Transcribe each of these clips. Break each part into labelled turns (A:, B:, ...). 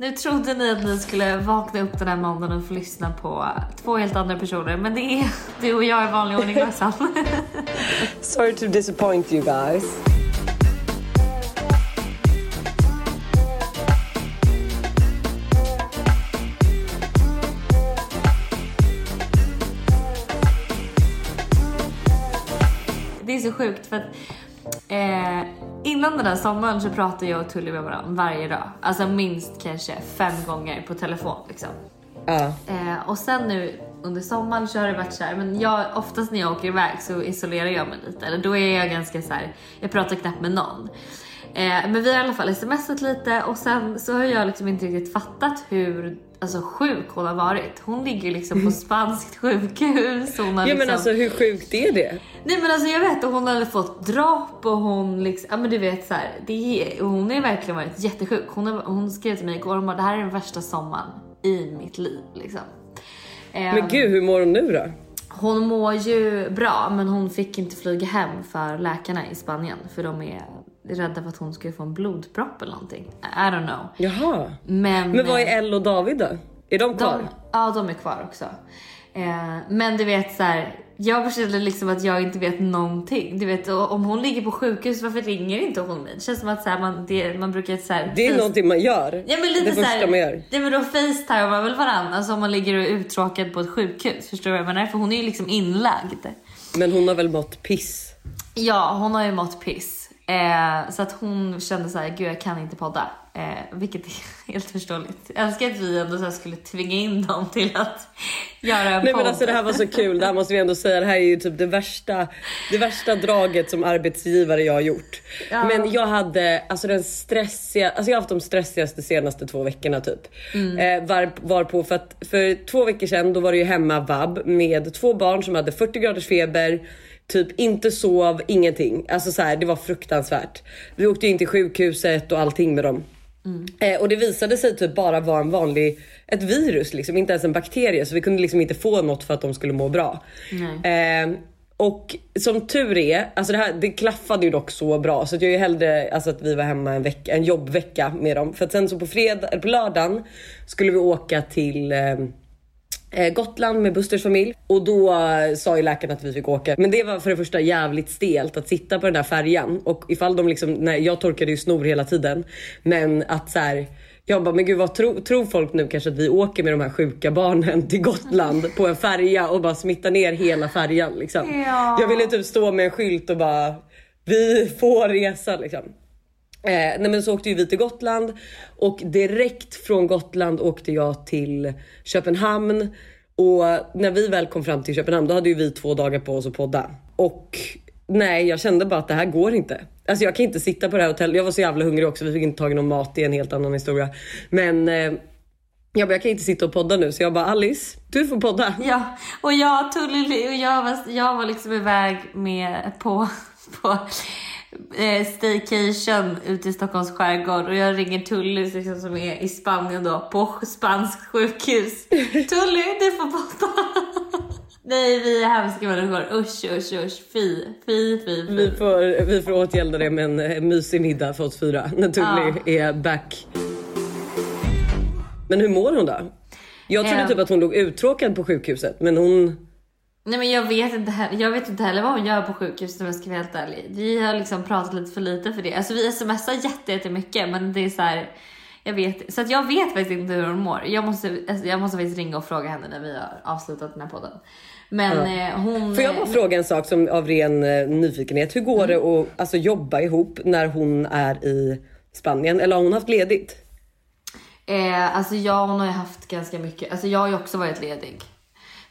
A: Nu trodde ni att ni skulle vakna upp den här måndagen och få lyssna på två helt andra personer. Men det är du och jag i vanlig ordning Roxanne.
B: Sorry to disappoint you guys.
A: Det är så sjukt för att eh, innan den här sommaren så pratade jag och Tully med varandra varje dag. Alltså minst kanske fem gånger på telefon liksom.
B: Ja.
A: Eh, och sen nu under sommaren så har det varit så här, men jag, oftast när jag åker iväg så isolerar jag mig lite. Eller då är jag ganska så här, jag pratar knappt med någon. Eh, men vi har i alla fall smsat lite och sen så har jag liksom inte riktigt fattat hur alltså, sjuk hon har varit. Hon ligger liksom på spanskt sjukhus. Hon har
B: ja
A: liksom...
B: men alltså hur sjukt är det?
A: Nej men alltså jag vet att hon hade fått dropp och hon liksom, ja men du vet så här, det är, hon har verkligen varit jättesjuk. Hon, har, hon skrev till mig igår, hon bara det här är den värsta sommaren i mitt liv liksom.
B: Men
A: Ehm,
B: gud hur mår hon nu då?
A: hon mår ju bra men hon fick inte flyga hem för läkarna i Spanien för de är rädda för att hon ska få en blodpropp eller någonting. I don't know.
B: Jaha.
A: Men,
B: Men vad
A: eh,
B: är Elle och David då? Är de kvar?
A: de, ja, de är kvar också. Eh, men du vet så här, jag känner liksom att jag inte vet någonting. Du vet om hon ligger på sjukhus, varför ringer inte hon mig? Det känns som att så här, man, det, man brukar så här,
B: Det är
A: face-
B: någonting man gör.
A: Ja, men lite
B: det
A: så
B: första
A: här,
B: man gör.
A: Ja men då facetimar väl varandra alltså om man ligger och är uttråkad på ett sjukhus. Förstår du vad jag menar? För hon är ju liksom inlagd.
B: Men hon har väl mått piss?
A: Ja, hon har ju mått piss. Eh, så att hon kände så här, gud jag kan inte podda. Eh, vilket är helt förståeligt. Jag älskar att vi ändå så skulle tvinga in dem till att göra en
B: Nej
A: podd.
B: men alltså det här var så kul, det här måste vi ändå säga. Det här är ju typ det värsta, det värsta draget som arbetsgivare jag har gjort.
A: Ja.
B: Men jag hade alltså den stressiga, alltså jag har haft de stressigaste senaste två veckorna typ. Eh, var, var på för att för två veckor sedan då var det ju hemma vab med två barn som hade 40 graders feber. Typ inte sov, ingenting. Alltså så här, det var fruktansvärt. Vi åkte in till sjukhuset och allting med dem. Eh, och det visade sig typ bara vara en vanlig, ett virus liksom, inte ens en bakterie. Så vi kunde liksom inte få något för att de skulle må bra. Eh, och som tur är, alltså det, här, det klaffade ju dock så bra så att jag är hellre alltså att vi var hemma en, vecka, en jobbvecka med dem. För att sen så på, fredag, på lördagen skulle vi åka till eh, Gotland med Busters familj och då eh, sa ju läkaren att vi fick åka. Men det var för det första jävligt stelt att sitta på den där färjan och ifall de liksom, nej jag torkade ju snor hela tiden. Men att så här, jag bara, men gud vad tro, tror folk nu kanske att vi åker med de här sjuka barnen till Gotland på en färja och bara smittar ner hela färjan liksom.
A: Ja.
B: Jag ville typ stå med en skylt och bara, vi får resa liksom. Eh, nej men så åkte ju vi till Gotland och direkt från Gotland åkte jag till Köpenhamn och när vi väl kom fram till Köpenhamn då hade ju vi två dagar på oss att podda och nej jag kände bara att det här går inte. Alltså jag kan inte sitta på det här hotellet. Jag var så jävla hungrig också. Vi fick inte tag i någon mat. Det är en helt annan historia. Men eh, jag, bara, jag kan inte sitta och podda nu så jag bara Alice du får podda.
A: Ja, och jag, Tully och jag var, jag var liksom iväg med på, på eh, staycation ute i Stockholms skärgård och jag ringer Tully liksom, som är i Spanien då på spanskt sjukhus. Tully, du får podda. Nej, vi är hemska människor. Usch, usch, usch. Fy, fy, fy, fy.
B: Vi får, vi får åtgärda det med en eh, mysig middag för oss fyra när Tully är back. Men hur mår hon då? Jag trodde
A: Eh.
B: typ att hon låg uttråkad på sjukhuset men hon...
A: Nej men jag vet inte heller, jag vet inte heller vad hon gör på sjukhuset om jag ska vara helt ärlig. Vi har liksom pratat lite för lite för det. Alltså vi smsar jätte, jättemycket men det är så här. Jag vet, så att jag vet faktiskt inte hur hon mår. Jag måste, alltså jag måste faktiskt ringa och fråga henne när vi har avslutat den här podden. Men eh, hon...
B: Får jag bara fråga en sak som av ren eh, nyfikenhet. Hur går det att alltså, jobba ihop när hon är i Spanien? Eller har hon haft ledigt?
A: Eh, alltså jag hon har ju haft ganska mycket, alltså jag har ju också varit ledig.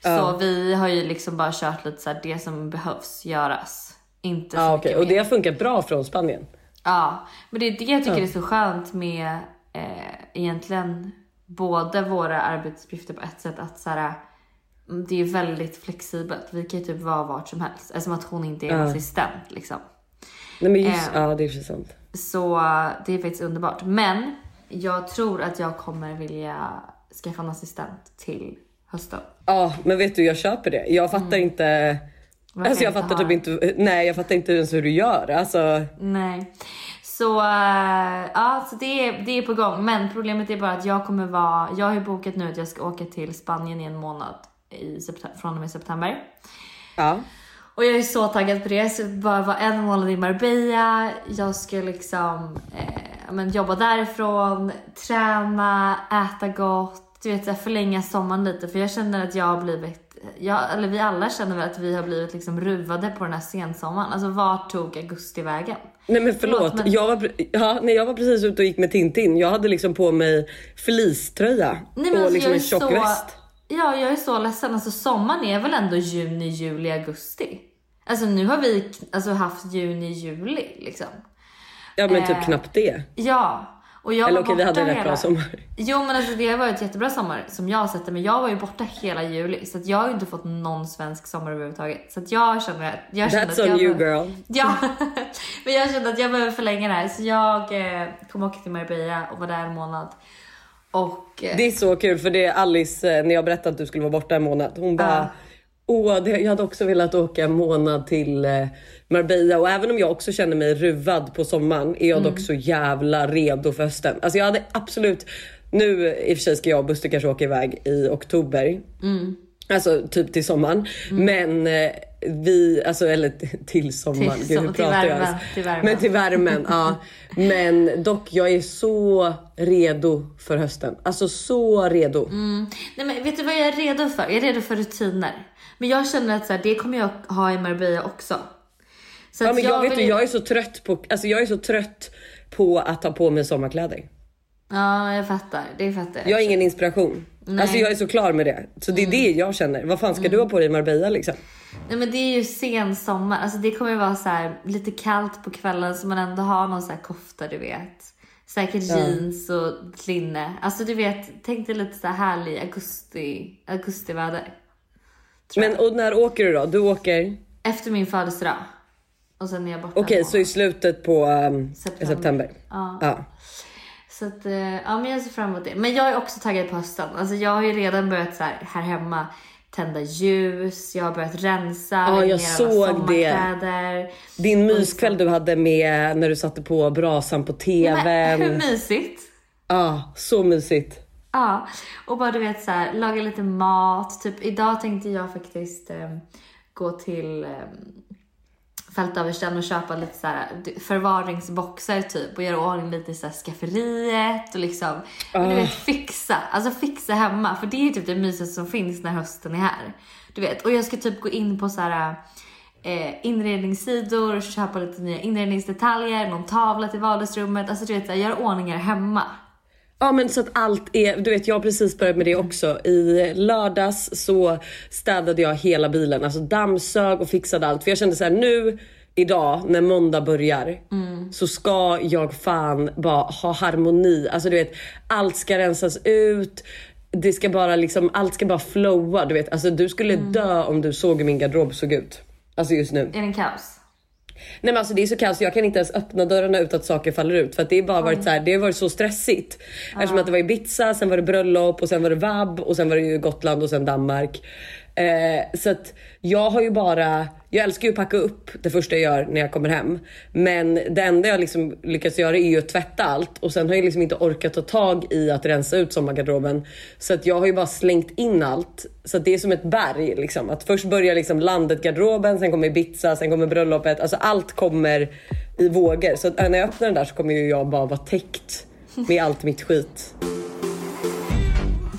A: Så
B: Ja.
A: vi har ju liksom bara kört lite så här, det som behövs göras. Inte så
B: Ja okej. Och det har funkat bra från Spanien?
A: Ja, men det är det jag tycker är så skönt med eh, egentligen både våra arbetsuppgifter på ett sätt att så här, mm, det är väldigt flexibelt. Vi kan ju typ vara vart som helst. Eftersom att hon inte är
B: Ja.
A: assistent liksom.
B: Nej men just,
A: Eh.
B: ja det är för sant.
A: Så det är faktiskt underbart. Men jag tror att jag kommer vilja skaffa en assistent till hösten.
B: Ja men vet du jag köper det. Jag fattar inte.
A: Varför
B: Alltså jag
A: inte
B: fattar typ inte, nej jag fattar inte ens hur du gör. Alltså
A: Nej. Så, eh, ja, så det, är, det är på gång. Men problemet är bara att jag kommer vara, jag har ju bokat nu att jag ska åka till Spanien i en månad i från och med september.
B: Ja.
A: Och jag är så taggad på det. Så bara vara en månad i Marbella. Jag ska liksom eh, men jobba därifrån, träna, äta gott. Du vet, så här, förlänga sommaren lite. För jag känner att jag har blivit jag, eller vi alla känner väl att vi har blivit liksom ruvade på den här sensommaren. Alltså vart tog augusti vägen?
B: Nej men förlåt, förlåt men... Jag, var, ja, nej, jag var precis ute och gick med Tintin. Jag hade liksom på mig fleecetröja
A: nej,
B: och
A: alltså,
B: liksom en tjock så... väst.
A: Ja, jag är så ledsen. Alltså sommaren är väl ändå juni, juli, augusti? Alltså nu har vi alltså, haft juni, juli liksom.
B: Ja men typ eh, knappt det.
A: Ja. Och jag
B: Eller okej, vi hade en rätt bra sommar.
A: Jo men alltså det har varit jättebra sommar som jag har sett det. Men jag var ju borta hela juli så att jag har ju inte fått någon svensk sommar överhuvudtaget. Så att jag känner att jag
B: känner
A: That's
B: att
A: on
B: you girl.
A: Ja, men jag kände att jag behöver förlänga det här. Så jag eh, kommer åka till Marbella och vara där en månad. Och, eh...
B: Det är så kul för det är Alice, eh, när jag berättade att du skulle vara borta en månad. Hon bara uh Åh, det, jag hade också velat åka en månad till eh, Marbella och även om jag också känner mig ruvad på sommaren är jag mm. dock så jävla redo för hösten. Alltså jag hade absolut, nu i och för sig ska jag och Buster kanske åka iväg i oktober.
A: Mm.
B: Alltså typ till sommaren. Mm. Men eh, vi, alltså eller till sommaren.
A: Till, Gud, till, värmen, till värmen.
B: Men till värmen, ja. Men dock, jag är så redo för hösten. Alltså så redo.
A: Mm. Nej men vet du vad jag är redo för? Jag är redo för rutiner. Men jag känner att så här, det kommer jag ha i Marbella också.
B: Så ja, men jag, jag, vet vill... du, jag är så trött på, alltså jag är så trött på att ta på mig sommarkläder.
A: Ja, jag fattar. Det fattar
B: jag. Jag har ingen inspiration. Nej. Alltså jag är så klar med det. Så det är mm. det jag känner. Vad fan ska mm. du ha på dig i Marbella liksom?
A: Nej men det är ju sen sommar. Alltså det kommer ju vara så här, lite kallt på kvällen så man ändå har någon så här kofta du vet. Säkert jeans och linne. Alltså du vet, tänk dig lite så här härlig augusti, augustiväder.
B: Men och när åker du då? Du åker?
A: Efter min födelsedag. Och sen är jag borta.
B: Okej, okay, så i slutet på um, september? september.
A: Ja. ja. Så att, eh, ja men jag ser fram emot det. Men jag är också taggad på hösten. Alltså jag har ju redan börjat så här, här hemma tända ljus, jag har börjat rensa,
B: Ja, jag såg det. Din myskväll du hade med när du satte på brasan på TVn. Men,
A: hur mysigt?
B: Ja, så mysigt.
A: Ja, och bara du vet så här, laga lite mat. Typ idag tänkte jag faktiskt eh, gå till eh, fältöversten och köpa lite så här förvaringsboxar typ och göra ordning lite så här skafferiet och liksom, uh. du vet fixa, alltså fixa hemma för det är typ det mysigaste som finns när hösten är här. Du vet, och jag ska typ gå in på så här eh, inredningssidor och köpa lite nya inredningsdetaljer, någon tavla till vardagsrummet, alltså du vet, så här, göra ordningar hemma.
B: Ja men så att allt är, du vet jag har precis börjat med det också. I lördags så städade jag hela bilen, alltså dammsög och fixade allt. För jag kände så här, nu idag när måndag börjar
A: mm.
B: så ska jag fan bara ha harmoni. Alltså du vet allt ska rensas ut. Det ska bara liksom, allt ska bara flowa. Du vet, alltså du skulle mm. dö om du såg hur min garderob såg ut. Alltså just nu.
A: Är den kaos?
B: Nej men alltså det är så kaos, jag kan inte ens öppna dörrarna utan att saker faller ut för att det bara varit så här, det har varit så stressigt. Ja. Eftersom att det var Ibiza, sen var det bröllop och sen var det vab och sen var det ju Gotland och sen Danmark. Eh, så att jag har ju bara, jag älskar ju att packa upp det första jag gör när jag kommer hem. Men det enda jag liksom lyckats göra är ju att tvätta allt och sen har jag liksom inte orkat ta tag i att rensa ut sommargarderoben. Så att jag har ju bara slängt in allt. Så att det är som ett berg liksom. Att först börjar liksom landet garderoben, sen kommer Ibiza, sen kommer bröllopet. Alltså allt kommer i vågor. Så att när jag öppnar den där så kommer ju jag bara vara täckt med allt mitt skit.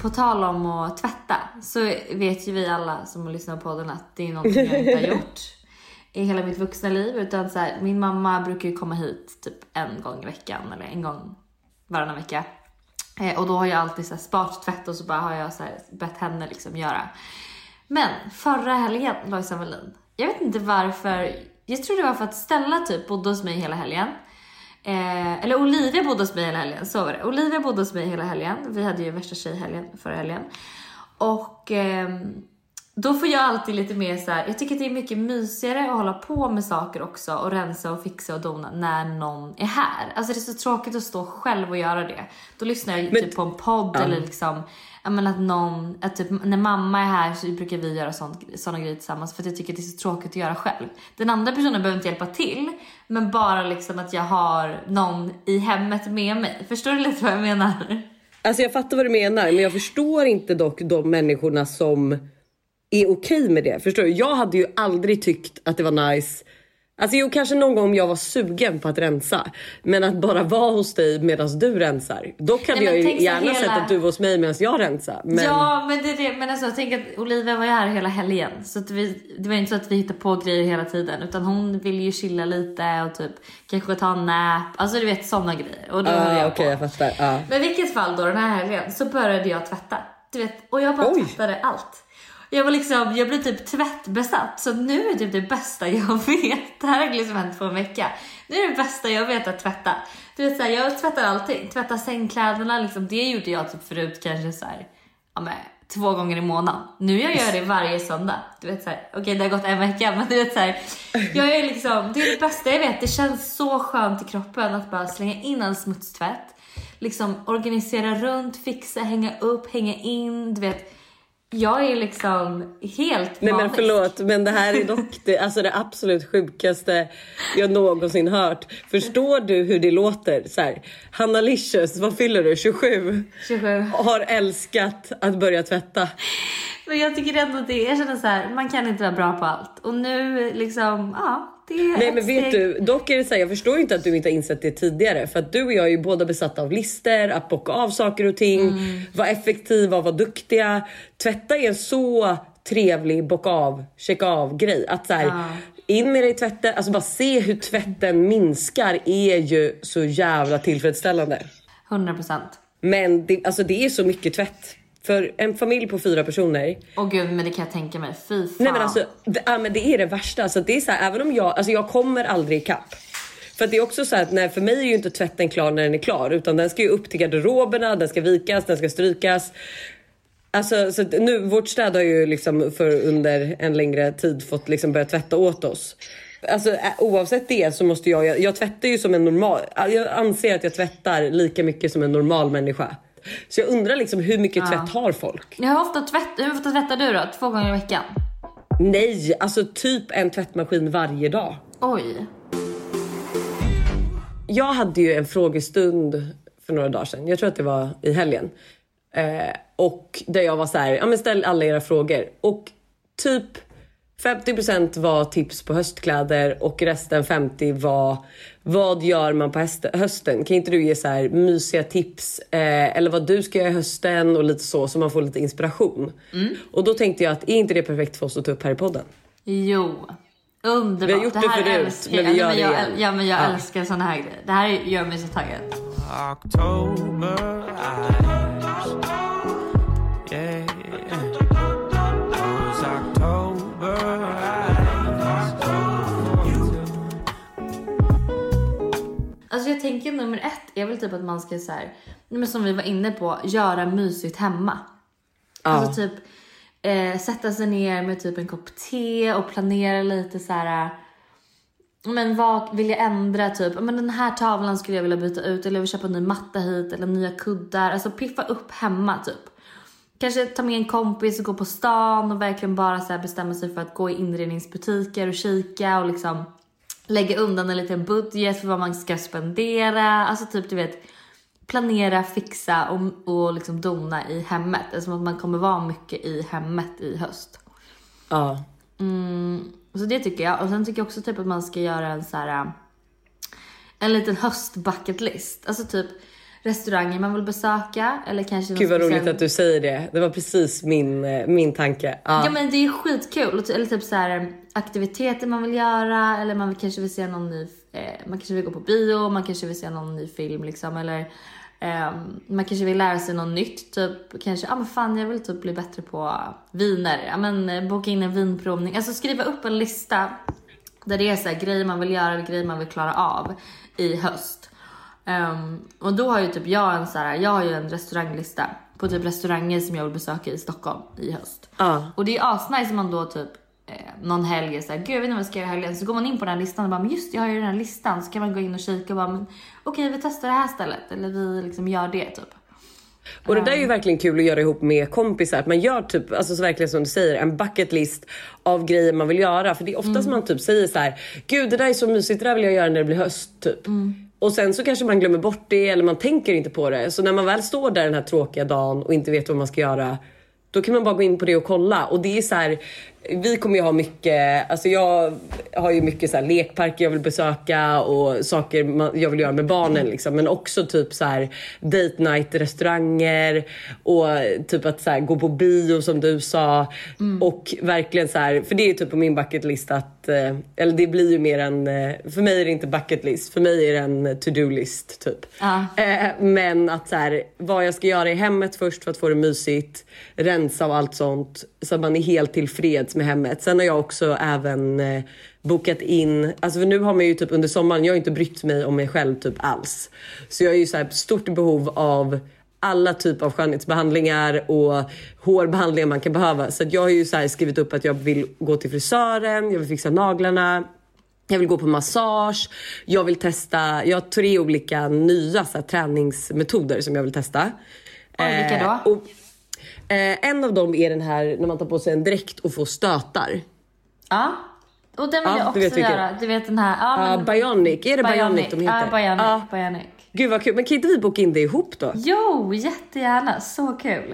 A: På tal om att tvätta så vet ju vi alla som lyssnar på podden att det är någonting jag inte har gjort i hela mitt vuxna liv. Utan så här, min mamma brukar ju komma hit typ en gång i veckan eller en gång varannan vecka. Eh, och då har jag alltid så här sparat tvätt och så bara har jag så här bett henne liksom göra. Men förra helgen, Lojsan Wallin, jag vet inte varför, jag tror det var för att Stella typ bodde hos mig hela helgen. Eh, eller Olivia bodde hos mig hela helgen, så var det. Olivia bodde hos mig hela helgen. Vi hade ju värsta tjejhelgen förra helgen. Och eh, då får jag alltid lite mer så här, jag tycker att det är mycket mysigare att hålla på med saker också och rensa och fixa och dona när någon är här. Alltså det är så tråkigt att stå själv och göra det. Då lyssnar jag
B: Men-
A: typ på en podd eller liksom, ja men att någon, att typ när mamma är här så brukar vi göra sånt, såna grejer tillsammans för att jag tycker att det är så tråkigt att göra själv. Den andra personen behöver inte hjälpa till, men bara liksom att jag har någon i hemmet med mig. Förstår du lite vad jag menar?
B: Alltså jag fattar vad du menar men jag förstår inte dock de människorna som är okej med det. Förstår du? Jag hade ju aldrig tyckt att det var nice. Alltså jo kanske någon gång om jag var sugen på att rensa. Men att bara vara hos dig medan du rensar. Dock hade
A: Nej,
B: jag ju gärna
A: hela-
B: sett att du var hos mig medan jag rensar. Men...
A: Ja, men det är det. Men alltså, tänk att Olivia var ju här hela helgen. Så att vi, det var inte så att vi hittade på grejer hela tiden. Utan hon ville ju chilla lite och typ kanske ta en nap. Alltså du vet sådana grejer. Och då höll
B: Ah,
A: jag
B: Okej
A: på.
B: jag fattar. Ja.
A: Men i vilket fall då den här helgen så började jag tvätta. Du vet, och jag bara
B: Oj.
A: tvättade allt. Jag var liksom, jag blev typ tvättbesatt. Så nu är det typ det bästa jag vet. Det här har liksom hänt på en vecka. Nu är det bästa jag vet att tvätta. Du vet såhär, jag tvättar allting. Tvättar sängkläderna liksom. Det gjorde jag typ förut kanske såhär, ja men två gånger i månaden. Nu gör jag det varje söndag. Du vet såhär, okej det har gått en vecka men du vet såhär. Jag är liksom, det är det bästa jag vet. Det känns så skönt i kroppen att bara slänga in en smutstvätt liksom organisera runt, fixa, hänga upp, hänga in. Du vet, jag är liksom helt
B: Nej men förlåt men det här är dock det, alltså det absolut sjukaste jag någonsin hört. Förstår du hur det låter? Så här, Hanna Licious, vad fyller du? 27?
A: 27.
B: Har älskat att börja tvätta.
A: Men jag tycker ändå det, jag känner så här, man kan inte vara bra på allt. Och nu liksom, ja,
B: Nej men vet du, dock är det så här, jag förstår inte att du inte har insett det tidigare. För att du och jag är ju båda besatta av lister, att bocka av saker och ting,
A: Mm.
B: vara effektiva, vara duktiga. Tvätta är en så trevlig bocka av, checka av grej. Att så här,
A: Ja.
B: in med dig i tvätten, alltså bara se hur tvätten minskar är ju så jävla tillfredsställande.
A: 100 procent.
B: Men det, alltså det är så mycket tvätt. För en familj på fyra personer,
A: Och gud, men det kan jag tänka mig. Fy fan.
B: Nej men alltså det, ja, men det är det värsta. Alltså, det är så här, även om jag, alltså jag kommer aldrig ikapp. För det är också så att nej, för mig är ju inte tvätten klar när den är klar utan den ska ju upp till garderoberna, den ska vikas, den ska strykas. Alltså så nu, vårt städ har ju liksom för under en längre tid fått liksom börja tvätta åt oss. Alltså oavsett det så måste jag, jag, jag tvättar ju som en normal, jag anser att jag tvättar lika mycket som en normal människa. Så jag undrar liksom hur mycket tvätt har folk?
A: Hur ofta, tvätt, hur ofta tvättar du då? Två gånger i veckan?
B: Nej, alltså typ en tvättmaskin varje dag.
A: Oj.
B: Jag hade ju en frågestund för några dagar sedan. Jag tror att det var i helgen. Eh, och där jag var så här, ja men ställ alla era frågor. Och typ 50% var tips på höstkläder och resten 50 var vad gör man på höst- hösten? Kan inte du ge så här mysiga tips eh, eller vad du ska göra i hösten och lite så så man får lite inspiration. Och då tänkte jag att är inte det perfekt för oss att ta upp här i podden?
A: Jo. Underbart.
B: Vi har gjort det
A: här
B: förut,
A: älskar
B: men vi
A: jag.
B: gör det igen.
A: Ja men jag
B: Ja.
A: älskar såna här grejer. Det här gör mig så taggad.
C: October eyes.
A: Alltså jag tänker nummer ett är väl typ att man ska så här, men som vi var inne på, göra mysigt hemma. Alltså typ eh, sätta sig ner med typ en kopp te och planera lite så här. Men vad vill jag ändra typ? Men den här tavlan skulle jag vilja byta ut eller jag vill köpa en ny matta hit eller nya kuddar. Alltså piffa upp hemma typ. Kanske ta med en kompis och gå på stan och verkligen bara så bestämma sig för att gå i inredningsbutiker och kika och liksom lägga undan en liten budget för vad man ska spendera. Alltså typ du vet planera, fixa och, och liksom dona i hemmet. Eftersom att man kommer vara mycket i hemmet i höst.
B: Ja.
A: Så det tycker jag. Och sen tycker jag också typ att man ska göra en så här en liten höstbucketlist. Alltså typ restauranger man vill besöka eller kanske
B: Gud vad roligt att du säger det. Det var precis min, eh, min tanke. Ja.
A: Ja men det är skitkul. Eller typ så här aktiviteter man vill göra eller man kanske vill se någon ny, eh, man kanske vill gå på bio, man kanske vill se någon ny film liksom eller ehm, man kanske vill lära sig något nytt, typ kanske, ja ah, men fan jag vill typ bli bättre på viner, ja men eh, boka in en vinprovning, alltså skriva upp en lista där det är så här, grejer man vill göra eller grejer man vill klara av i höst. Ehm, och då har ju typ jag en så här, jag har ju en restauranglista på typ restauranger som jag vill besöka i Stockholm i höst.
B: Ja.
A: Och det är asnice om man då typ eh, någon helg är såhär, gud jag vet inte vad jag ska göra i helgen. Så går man in på den här listan och bara, men just jag har ju den här listan. Så kan man gå in och kika och bara, men okej vi testar det här stället. Eller vi liksom gör det typ.
B: Och det där är ju verkligen kul att göra ihop med kompisar. Att man gör typ, alltså så verkligen som du säger, en bucket list av grejer man vill göra. För det är oftast man typ säger så här: gud det där är så mysigt, det där vill jag göra när det blir höst. Typ. Och sen så kanske man glömmer bort det eller man tänker inte på det. Så när man väl står där den här tråkiga dagen och inte vet vad man ska göra. Då kan man bara gå in på det och kolla. Och det är så här, vi kommer ju ha mycket, alltså jag har ju mycket så här lekparker jag vill besöka och saker jag vill göra med barnen liksom. Men också typ så här date night restauranger och typ att så här, gå på bio som du sa. Och verkligen så här, för det är typ på min bucket list att, eh, eller det blir ju mer en, eh, för mig är det inte bucket list, för mig är det en to-do list typ.
A: Ja.
B: Eh, men att så här, vad jag ska göra i hemmet först för att få det mysigt, rensa och allt sånt så att man är helt tillfreds med hemmet. Sen har jag också även eh, bokat in, alltså för nu har man ju typ under sommaren, jag har inte brytt mig om mig själv typ alls. Så jag är ju så här stort behov av alla typer av skönhetsbehandlingar och hårbehandlingar man kan behöva. Så jag har ju så här skrivit upp att jag vill gå till frisören, jag vill fixa naglarna, jag vill gå på massage, jag vill testa, jag har tre olika nya så här, träningsmetoder som jag vill testa.
A: Oj, vilka då?
B: Eh, och, eh, en av dem är den här när man tar på sig en dräkt och får stötar.
A: Ja. Och den vill
B: Ja,
A: jag
B: du
A: också
B: vilken.
A: göra. Du vet den här. Ja, men-
B: Bionic, är det Bionic, de heter?
A: Ja, Bionic.
B: Ja.
A: Bionic.
B: Gud vad kul, men kan inte vi boka in det ihop då?
A: Jo, jättegärna. Så kul.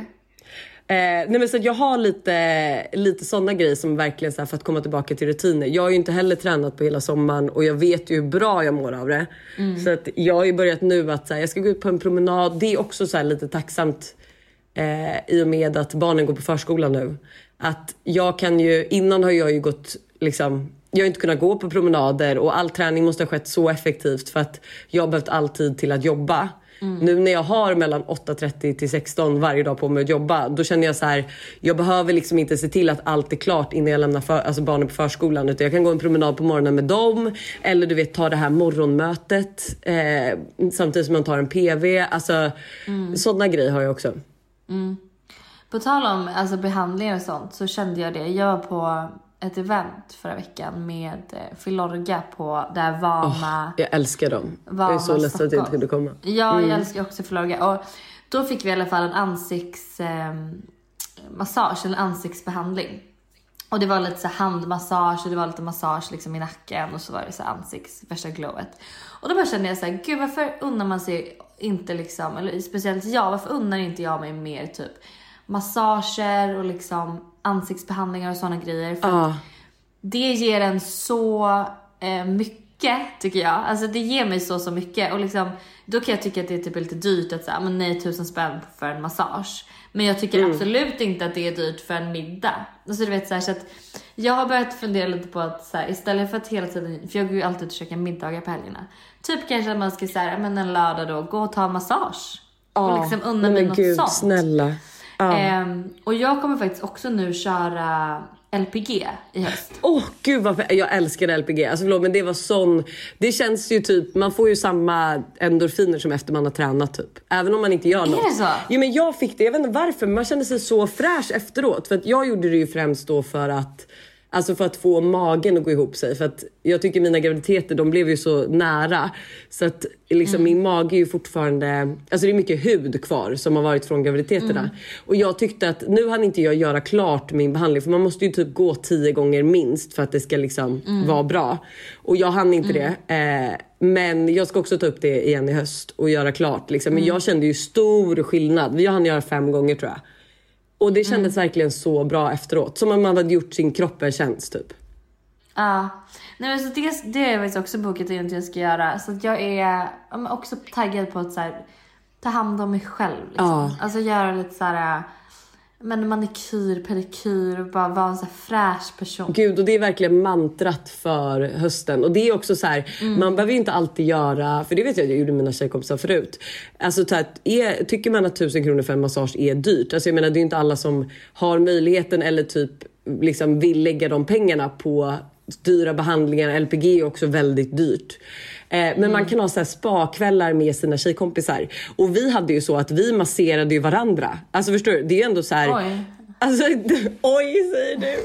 B: Eh, nej men så jag har lite, lite sådana grejer som verkligen så för att komma tillbaka till rutiner. Jag har ju inte heller tränat på hela sommaren och jag vet ju hur bra jag mår av det. Så att jag har ju börjat nu att så jag ska gå ut på en promenad. Det är också så här, lite tacksamt eh, i och med att barnen går på förskolan nu. Att jag kan ju, innan har jag ju gått liksom jag har inte kunnat gå på promenader och all träning måste ha skett så effektivt för att jag har behövt all tid till att jobba. Nu när jag har mellan 8.30 till 16 varje dag på mig att jobba, då känner jag så här, jag behöver liksom inte se till att allt är klart innan jag lämnar för, alltså barnen på förskolan. Utan jag kan gå en promenad på morgonen med dem. Eller du vet ta det här morgonmötet eh, samtidigt som man tar en PV. Alltså sådana grejer har jag också.
A: På tal om alltså, behandlingar och sånt så kände jag det. Jag var på ett event förra veckan med eh, Filorga på det här Vana.
B: Jag älskar dem.
A: Vana
B: jag är så ledsen att jag inte kunde komma.
A: Ja, jag älskar också Filorga. Och då fick vi i alla fall en ansikts eh, massage, eller ansiktsbehandling. Och det var lite så handmassage och det var lite massage liksom i nacken och så var det så ansikts, värsta glowet. Och då bara kände jag så här, gud varför unnar man sig inte liksom, eller speciellt jag, varför unnar inte jag mig mer typ massager och liksom ansiktsbehandlingar och sådana grejer. För
B: Ja.
A: det ger en så eh, mycket tycker jag. Alltså det ger mig så så mycket och liksom då kan jag tycka att det är typ lite dyrt att säga men nej tusen spänn för en massage. Men jag tycker absolut inte att det är dyrt för en middag. Alltså du vet så, här, så att jag har börjat fundera lite på att så här, istället för att hela tiden, för jag går ju alltid och käkar middagar på helgerna. Typ kanske att man ska säga men en lördag då gå och ta massage. och liksom unna mig något
B: gud,
A: sånt.
B: snälla. Ja.
A: Ehm, och jag kommer faktiskt också nu köra LPG i höst.
B: Åh gud vad jag älskade LPG. Alltså förlåt men det var sån. Det känns ju typ, man får ju samma endorfiner som efter man har tränat typ. Även om man inte gör något.
A: det så?
B: Jo men jag fick det, jag vet inte varför men man kände sig så fräsch efteråt. För att jag gjorde det ju främst då för att Alltså för att få magen att gå ihop sig. För att jag tycker mina graviditeter de blev ju så nära. Så att liksom min mage är ju fortfarande, alltså det är mycket hud kvar som har varit från graviditeterna. Och jag tyckte att nu hann inte jag göra klart min behandling. För man måste ju typ gå tio gånger minst för att det ska liksom vara bra. Och jag hann inte det. Eh, men jag ska också ta upp det igen i höst och göra klart. Liksom. Men jag kände ju stor skillnad. Jag hann göra fem gånger tror jag. Och det kändes verkligen så bra efteråt. Som om man hade gjort sin kropp en tjänst typ.
A: Ja. Nej, men så det, det har jag faktiskt också bokat in att jag ska göra. Så att jag är också taggad på att så här, ta hand om mig själv. Liksom.
B: Ja.
A: Alltså göra lite så här, men manikyr, pedikyr och bara vara en så fräsch person.
B: Gud, och det är verkligen mantrat för hösten. Och det är också så här, man behöver ju inte alltid göra, för det vet jag att jag gjorde med mina tjejkompisar förut. Alltså så här, är, tycker man att tusen kronor för en massage är dyrt, alltså jag menar det är inte alla som har möjligheten eller typ liksom vill lägga de pengarna på dyra behandlingar. LPG är också väldigt dyrt. Eh, men man kan ha så här spakvällar med sina tjejkompisar. Och vi hade ju så att vi masserade ju varandra. Alltså förstår du? Det är ju ändå så här.
A: Oj.
B: Alltså, oj säger du.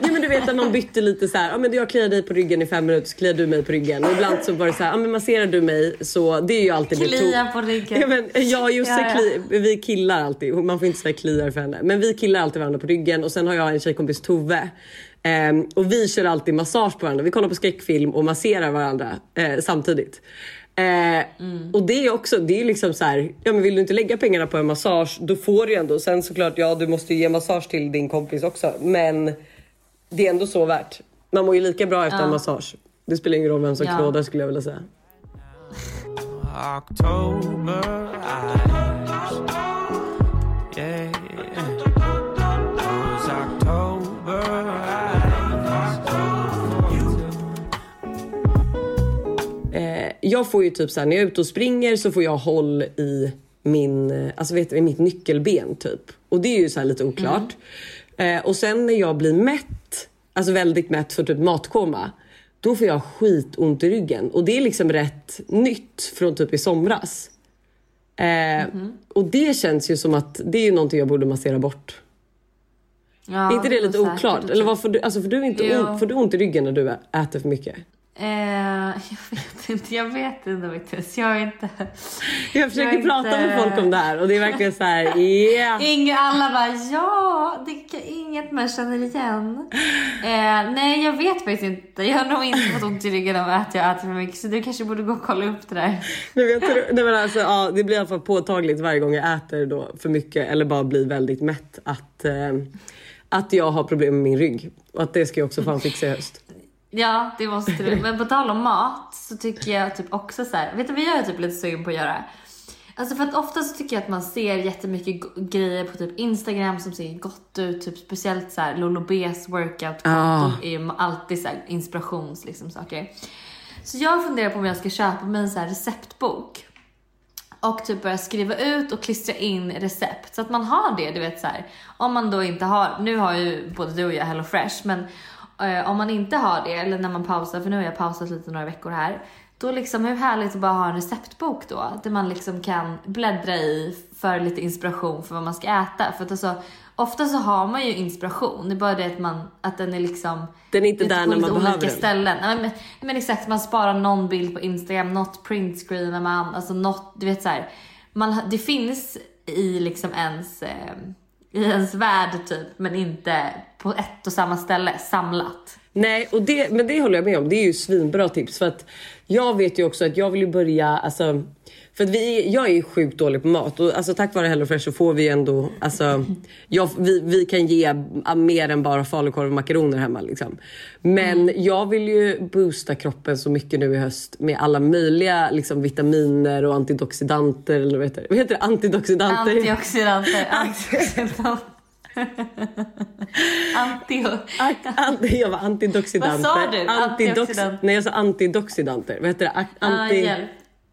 B: Nej men du vet att man bytte lite så här. Ja men jag kliar dig på ryggen i fem minuter så kliar du mig på ryggen. Och ibland så var det så här. Ja men masserar du mig så det är ju alltid
A: Klia på ryggen.
B: Ja men jag och Josse
A: Ja, ja.
B: Kli, vi killar alltid. Man får inte säga kliar för henne. Men vi killar alltid varandra på ryggen. Och sen har jag en tjejkompis Tove. Ehm, och vi kör alltid massage på varandra. Vi kollar på skräckfilm och masserar varandra eh, samtidigt. Eh, Och det är också, det är liksom så här, ja men vill du inte lägga pengarna på en massage då får du ju ändå. Sen såklart, ja du måste ju ge massage till din kompis också. Men det är ändå så värt. Man mår ju lika bra efter en massage. Det spelar ingen roll vem som
A: Ja.
B: klådar skulle jag vilja säga.
C: October eyes.
B: Jag får ju typ såhär, när jag är ute och springer så får jag håll i min, alltså vet du, mitt nyckelben typ. Och det är ju så här lite oklart. Eh, och sen när jag blir mätt, alltså väldigt mätt för typ matkoma, då får jag skitont i ryggen. Och det är liksom rätt nytt från typ i somras. Eh, Och det känns ju som att det är ju någonting jag borde massera bort.
A: Ja,
B: är inte det lite oklart? Eller vad får du, alltså får du inte ont, får du ont i ryggen när du äter för mycket?
A: Eh, jag vet inte, jag vet inte faktiskt. Jag är inte...
B: Jag försöker
A: Jag
B: prata
A: inte-
B: med folk om det här och det är verkligen så här, yeah.
A: Inga, alla bara ja, det är inget man känner igen. Eh, nej, jag vet faktiskt inte. Jag har nog inte fått ont i ryggen av att jag äter för mycket. Så du kanske borde gå och kolla upp det där.
B: Nej, jag tror, nej, men alltså, ja, det blir i alla fall påtagligt varje gång jag äter då för mycket eller bara blir väldigt mätt att, eh, att jag har problem med min rygg. Och att det ska jag också fan fixa i höst.
A: Ja, det måste du. Men på tal om mat så tycker jag typ också så här. Vet du vad jag är typ lite sugen på att göra? Alltså för att ofta så tycker jag att man ser jättemycket grejer på typ Instagram som ser gott ut. Typ speciellt så här Lolo B's workout
B: Ah.
A: är ju alltid så här inspirations liksom saker. Så jag funderar på om jag ska köpa mig en så här receptbok. Och typ börja skriva ut och klistra in recept. Så att man har det, du vet så här. Om man då inte har, nu har ju både du och jag Hello Fresh, men om man inte har det, eller när man pausar, för nu har jag pausat lite några veckor här. Då liksom, hur härligt att bara ha en receptbok då, där man liksom kan bläddra i för lite inspiration för vad man ska äta. För att alltså, ofta så har man ju inspiration, det är bara det att man, att den är liksom
B: Den är inte där när man behöver
A: olika
B: den.
A: ställen. Nej, men, men exakt, man sparar någon bild på Instagram, något printscreenar man, alltså något, du vet så här, man, Det finns i liksom ens, eh, i ens värld typ, men inte på ett och samma ställe samlat.
B: Nej, och det, men det håller jag med om. Det är ju svinbra tips. För att jag vet ju också att jag vill ju börja, alltså, för vi, jag är ju sjukt dålig på mat och alltså, tack vare HelloFresh så får vi ändå, alltså, jag, vi, vi kan ge mer än bara falukorv och makaroner hemma. Liksom. Men jag vill ju boosta kroppen så mycket nu i höst med alla möjliga liksom, vitaminer och antioxidanter. Eller vad heter det? Vad heter det? Antioxidanter?
A: Antioxidanter. Antioxidanter. Antio...
B: An- an- jag var antidoxidanter.
A: Vad sa du?
B: Antidox- Nej jag sa antidoxidanter. Vad heter det? A-
A: Ah,
B: Anti...
A: hjälp.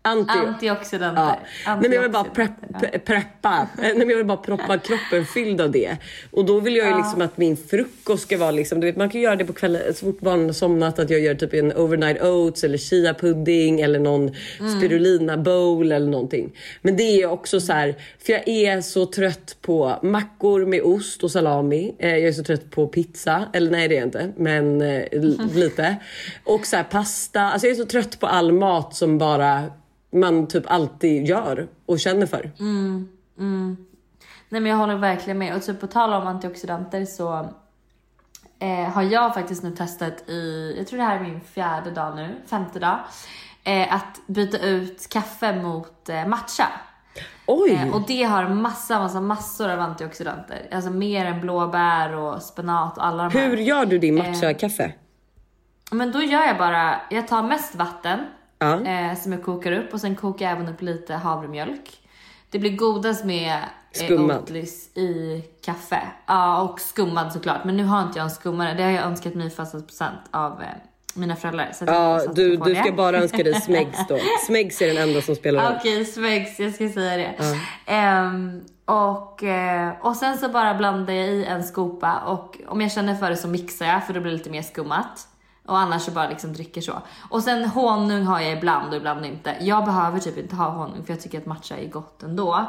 B: Anti...
A: Antioxidanter.
B: Ja. Nej, men jag vill bara prepp,
A: Antioxidanter,
B: pre- preppa. Nej, men jag vill bara proppa kroppen fylld av det. Och då vill jag ju liksom att min frukost ska vara liksom, du vet man kan göra det på kvällen så fort barnen har somnat att jag gör typ en overnight oats eller chia pudding eller någon spirulina bowl eller någonting. Men det är också så här, för jag är så trött på mackor med ost och salami. Eh, Jag är så trött på pizza, eller nej det är jag inte, men eh, lite. Och så här pasta, alltså jag är så trött på all mat som bara man typ alltid gör och känner för.
A: Nej men jag håller verkligen med. Och typ på tal om antioxidanter så eh, har jag faktiskt nu testat i, jag tror det här är min fjärde dag nu, femte dag, eh, att byta ut kaffe mot eh, matcha.
B: Oj!
A: Eh, och det har massa, massa, massor av antioxidanter. Alltså mer än blåbär och spenat och alla de här.
B: Hur gör du din matcha-kaffe?
A: Men då gör jag bara, jag tar mest vatten
B: Ja.
A: eh, som jag kokar upp och sen kokar jag även upp lite havremjölk. Det blir godast med eh,
B: Skummad.
A: Oatlys i kaffe. Ja, och skummad såklart. Men nu har inte jag en skummare. Det har jag önskat mig i födelsedagspresent av eh, mina föräldrar. Så
B: Ja, du, du ska bara önska dig Smegs då. Smegs är den enda som spelar roll.
A: Okej, Smegs, jag ska säga det. Ehm, och, eh, och sen så bara blandar jag i en skopa och om jag känner för det så mixar jag för då blir det lite mer skummat. Och annars så bara liksom dricker så. Och sen honung har jag ibland och ibland inte. Jag behöver typ inte ha honung för jag tycker att matcha är gott ändå.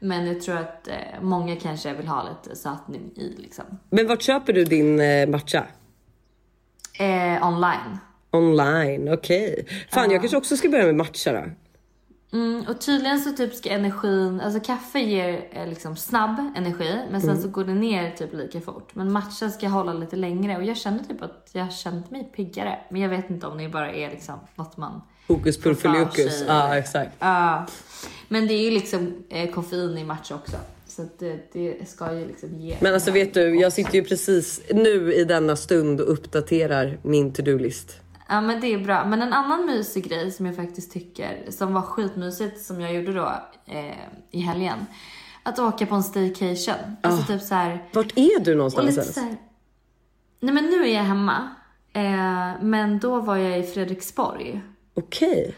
A: Men jag tror att eh, många kanske vill ha lite sötning i liksom.
B: Men vart köper du din eh, matcha?
A: Eh, online.
B: Online, okej. Fan jag kanske också ska börja med matcha då.
A: Mm, och tydligen så typ ska energin, alltså kaffe ger eh, liksom snabb energi men sen så går det ner typ lika fort. Men matcha ska hålla lite längre och jag känner typ att jag har känt mig piggare. Men jag vet inte om det bara är liksom något man
B: Hokus
A: sig.
B: Ja exakt.
A: Ja. Men det är ju liksom eh, koffein i matcha också. Så det, det ska ju liksom ge.
B: Men alltså vet du, jag sitter ju precis nu i denna stund och uppdaterar min to-do-list.
A: Ja men det är bra. Men en annan mysig grej som jag faktiskt tycker, som var skitmysigt som jag gjorde då eh, i helgen. Att åka på en staycation. Alltså typ så här.
B: Vart är du någonstans
A: lite
B: ens?
A: så här, Nej men nu är jag hemma. Eh, men då var jag i Fredriksborg.
B: Okej.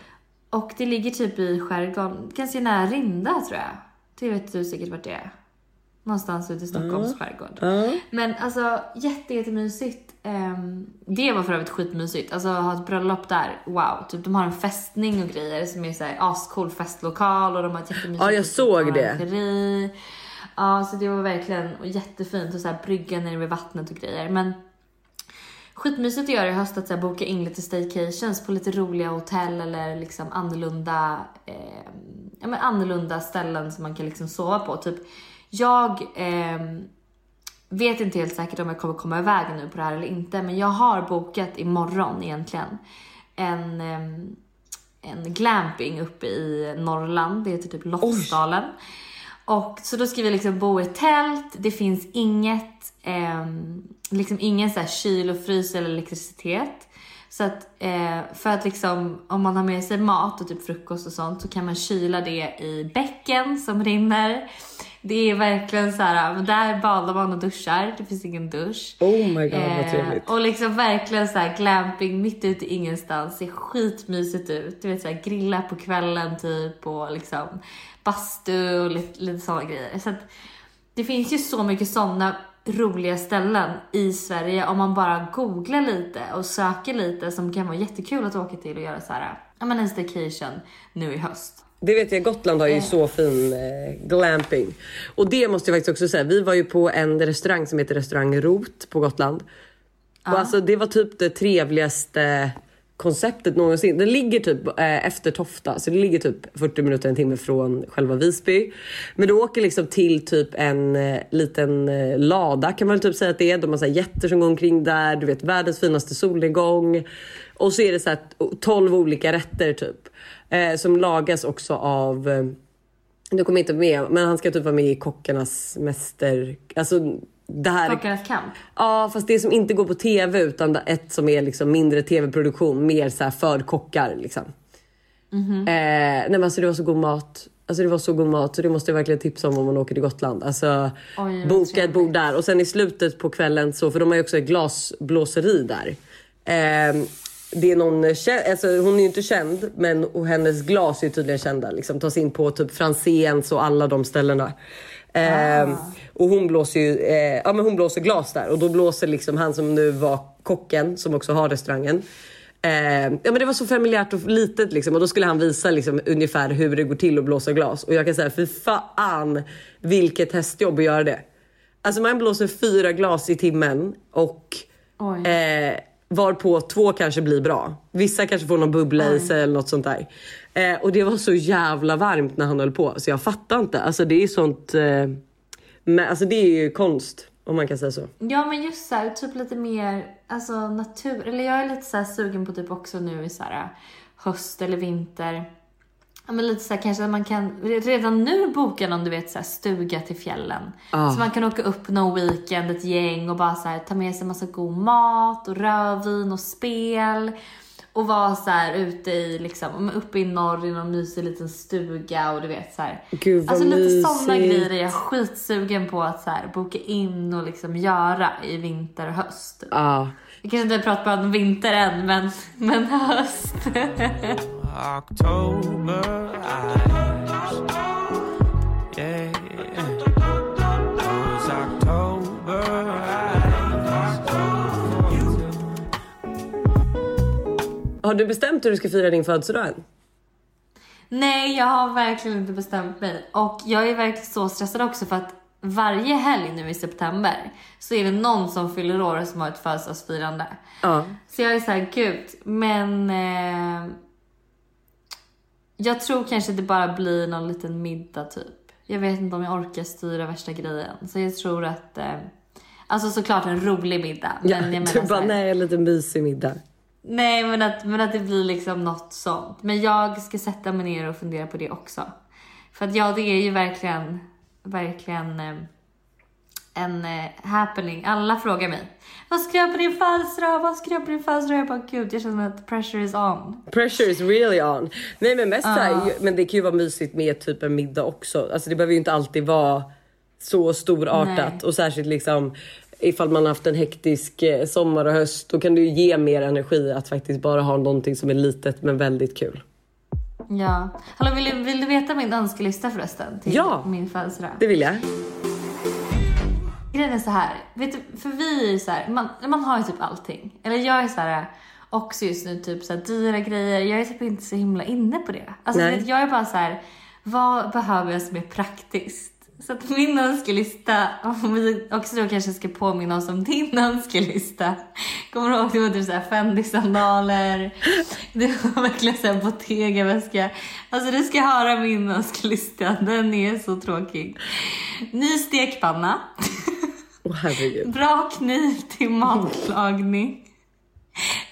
A: Och det ligger typ i skärgården, ganska nära Rinda tror jag. Det vet du säkert vart det är. Någonstans ute i Stockholms skärgård.
B: Ja.
A: Men alltså jätte, jättemysigt. Ehm, det var för övrigt skitmysigt. Alltså ha ett bröllop där, wow. Typ de har en fästning och grejer som är såhär ascool festlokal och de har ett jättemysigt
B: Ja, jag såg det.
A: Ja, så det var verkligen och jättefint och så här brygga nere vid vattnet och grejer. Men skitmysigt att göra i höst att så här, boka in lite staycations på lite roliga hotell eller liksom annorlunda, eh, ja, men annorlunda ställen som man kan liksom sova på. Typ jag ehm, vet inte helt säkert om jag kommer komma iväg nu på det här eller inte, men jag har bokat imorgon egentligen en, en glamping uppe i Norrland. Det heter typ Lofsdalen. Och så då ska vi liksom bo i tält. Det finns inget, eh, liksom ingen så här kyl och frys eller elektricitet. Så att eh, för att liksom om man har med sig mat och typ frukost och sånt så kan man kyla det i bäcken som rinner. Det är verkligen så här, där badar man och duschar. Det finns ingen dusch.
B: Oh my god vad
A: Eh,
B: trevligt.
A: och liksom verkligen så här glamping mitt ute i ingenstans. Ser skitmysigt ut. Du vet så här grilla på kvällen typ och liksom bastu och lite, lite sådana grejer. Så att det finns ju så mycket sådana roliga ställen i Sverige om man bara googlar lite och söker lite som kan vara jättekul att åka till och göra så här, ja men en staycation nu i höst.
B: Det vet jag, Gotland har ju så fin eh, glamping. Och det måste jag faktiskt också säga, vi var ju på en restaurang som heter restaurang Rot på Gotland. Och alltså det var typ det trevligaste konceptet någonsin. Det ligger typ eh, efter Tofta, så det ligger typ 40 minuter, en timme från själva Visby. Men du åker liksom till typ en eh, liten eh, lada kan man väl typ säga att det är. De har så här jätter som går omkring där, du vet världens finaste solnedgång. Och så är det så här 12 olika rätter typ. Eh, som lagas också av eh, nu kommer jag inte med, men han ska typ vara med i Kockarnas mäster... Alltså det här...
A: Kockarnas kamp.
B: Ja, fast det som inte går på tv utan ett som är liksom mindre tv-produktion, mer så här för kockar liksom.
A: Mhm.
B: Eh, nej men alltså det var så god mat. Alltså det var så god mat så det måste jag verkligen tipsa om om man åker till Gotland. Alltså
A: Oj,
B: boka ett bord där och sen i slutet på kvällen så, för de har ju också ett glasblåseri där. Eh, det är någon, alltså hon är ju inte känd men hennes glas är ju tydligen kända. Liksom, tas in på typ Franzéns och alla de ställena. Eh, och hon blåser ju, eh, ja men hon blåser glas där och då blåser liksom han som nu var kocken som också har restaurangen. Eh, ja men det var så familjärt och litet liksom och då skulle han visa liksom ungefär hur det går till att blåsa glas och jag kan säga fy fan vilket hästjobb att göra det. Alltså man blåser fyra glas i timmen och
A: Oj.
B: eh, varpå två kanske blir bra. Vissa kanske får någon bubbla i sig eller något sånt där. Eh, och det var så jävla varmt när han höll på så jag fattar inte. Alltså det är sånt, eh, men, alltså det är ju konst om man kan säga så.
A: Ja men just så här, typ lite mer alltså natur. Eller jag är lite så sugen på typ också nu i så här höst eller vinter. Ja men lite så här kanske att man kan redan nu boka någon du vet så här stuga till fjällen.
B: Ja.
A: Så man kan åka upp någon weekend ett gäng och bara så här ta med sig massa god mat och rödvin och spel. Och vara så här ute i liksom, men uppe i norr i någon mysig liten stuga och du vet så här.
B: Gud, vad
A: Alltså lite sådana
B: mysigt.
A: grejer är jag skitsugen på att så här, boka in och liksom göra i vinter och höst.
B: Ja.
A: Vi kanske inte pratar bara om vinter än, men, men höst.
C: October eyes.
B: Har du bestämt hur du ska fira din födelsedag än?
A: Nej, jag har verkligen inte bestämt mig. Och jag är verkligen så stressad också för att varje helg nu i september så är det någon som fyller år som har ett födelsedagsfirande.
B: Ja.
A: Så jag är så här, gud, men... Eh, jag tror kanske det bara blir någon liten middag typ. Jag vet inte om jag orkar styra värsta grejen. Så jag tror att... Eh, alltså såklart en rolig middag. Men
B: ja
A: jag menar
B: du bara, nej, en liten mysig middag.
A: Nej, men att, men att det blir liksom något sånt. Men jag ska sätta mig ner och fundera på det också. För att ja, det är ju verkligen, verkligen eh, en eh, happening. Alla frågar mig. Vad ska göra på din födelsedag? Vad ska göra på din födelsedag? Jag bara, gud, jag känner att pressure is on.
B: Pressure is really on. Nej men mest så här, men det kan ju vara mysigt med typ en middag också. Alltså det behöver ju inte alltid vara så storartat
A: Nej.
B: och särskilt liksom ifall man har haft en hektisk eh, sommar och höst då kan det ju ge mer energi att faktiskt bara ha någonting som är litet men väldigt kul.
A: Ja. Hallå, vill du, vill du veta min önskelista förresten? Till
B: Ja.
A: min födelsedag?
B: Det vill jag.
A: Grejen är så här, vet du, för vi är så här, man, man har ju typ allting. Eller jag är så här också just nu typ så här dyra grejer. Jag är typ inte så himla inne på det. Alltså
B: Nej.
A: jag är bara så här, vad behöver jag som är praktiskt? Så att min önskelista, om vi också då kanske ska påminna oss om din önskelista. Kommer du ihåg? Det var typ såhär Fendi-sandaler. Det var verkligen såhär Bottega-väska. Alltså du ska höra min önskelista. Den är så tråkig. Ny stekpanna.
B: Herregud.
A: Bra kniv till matlagning.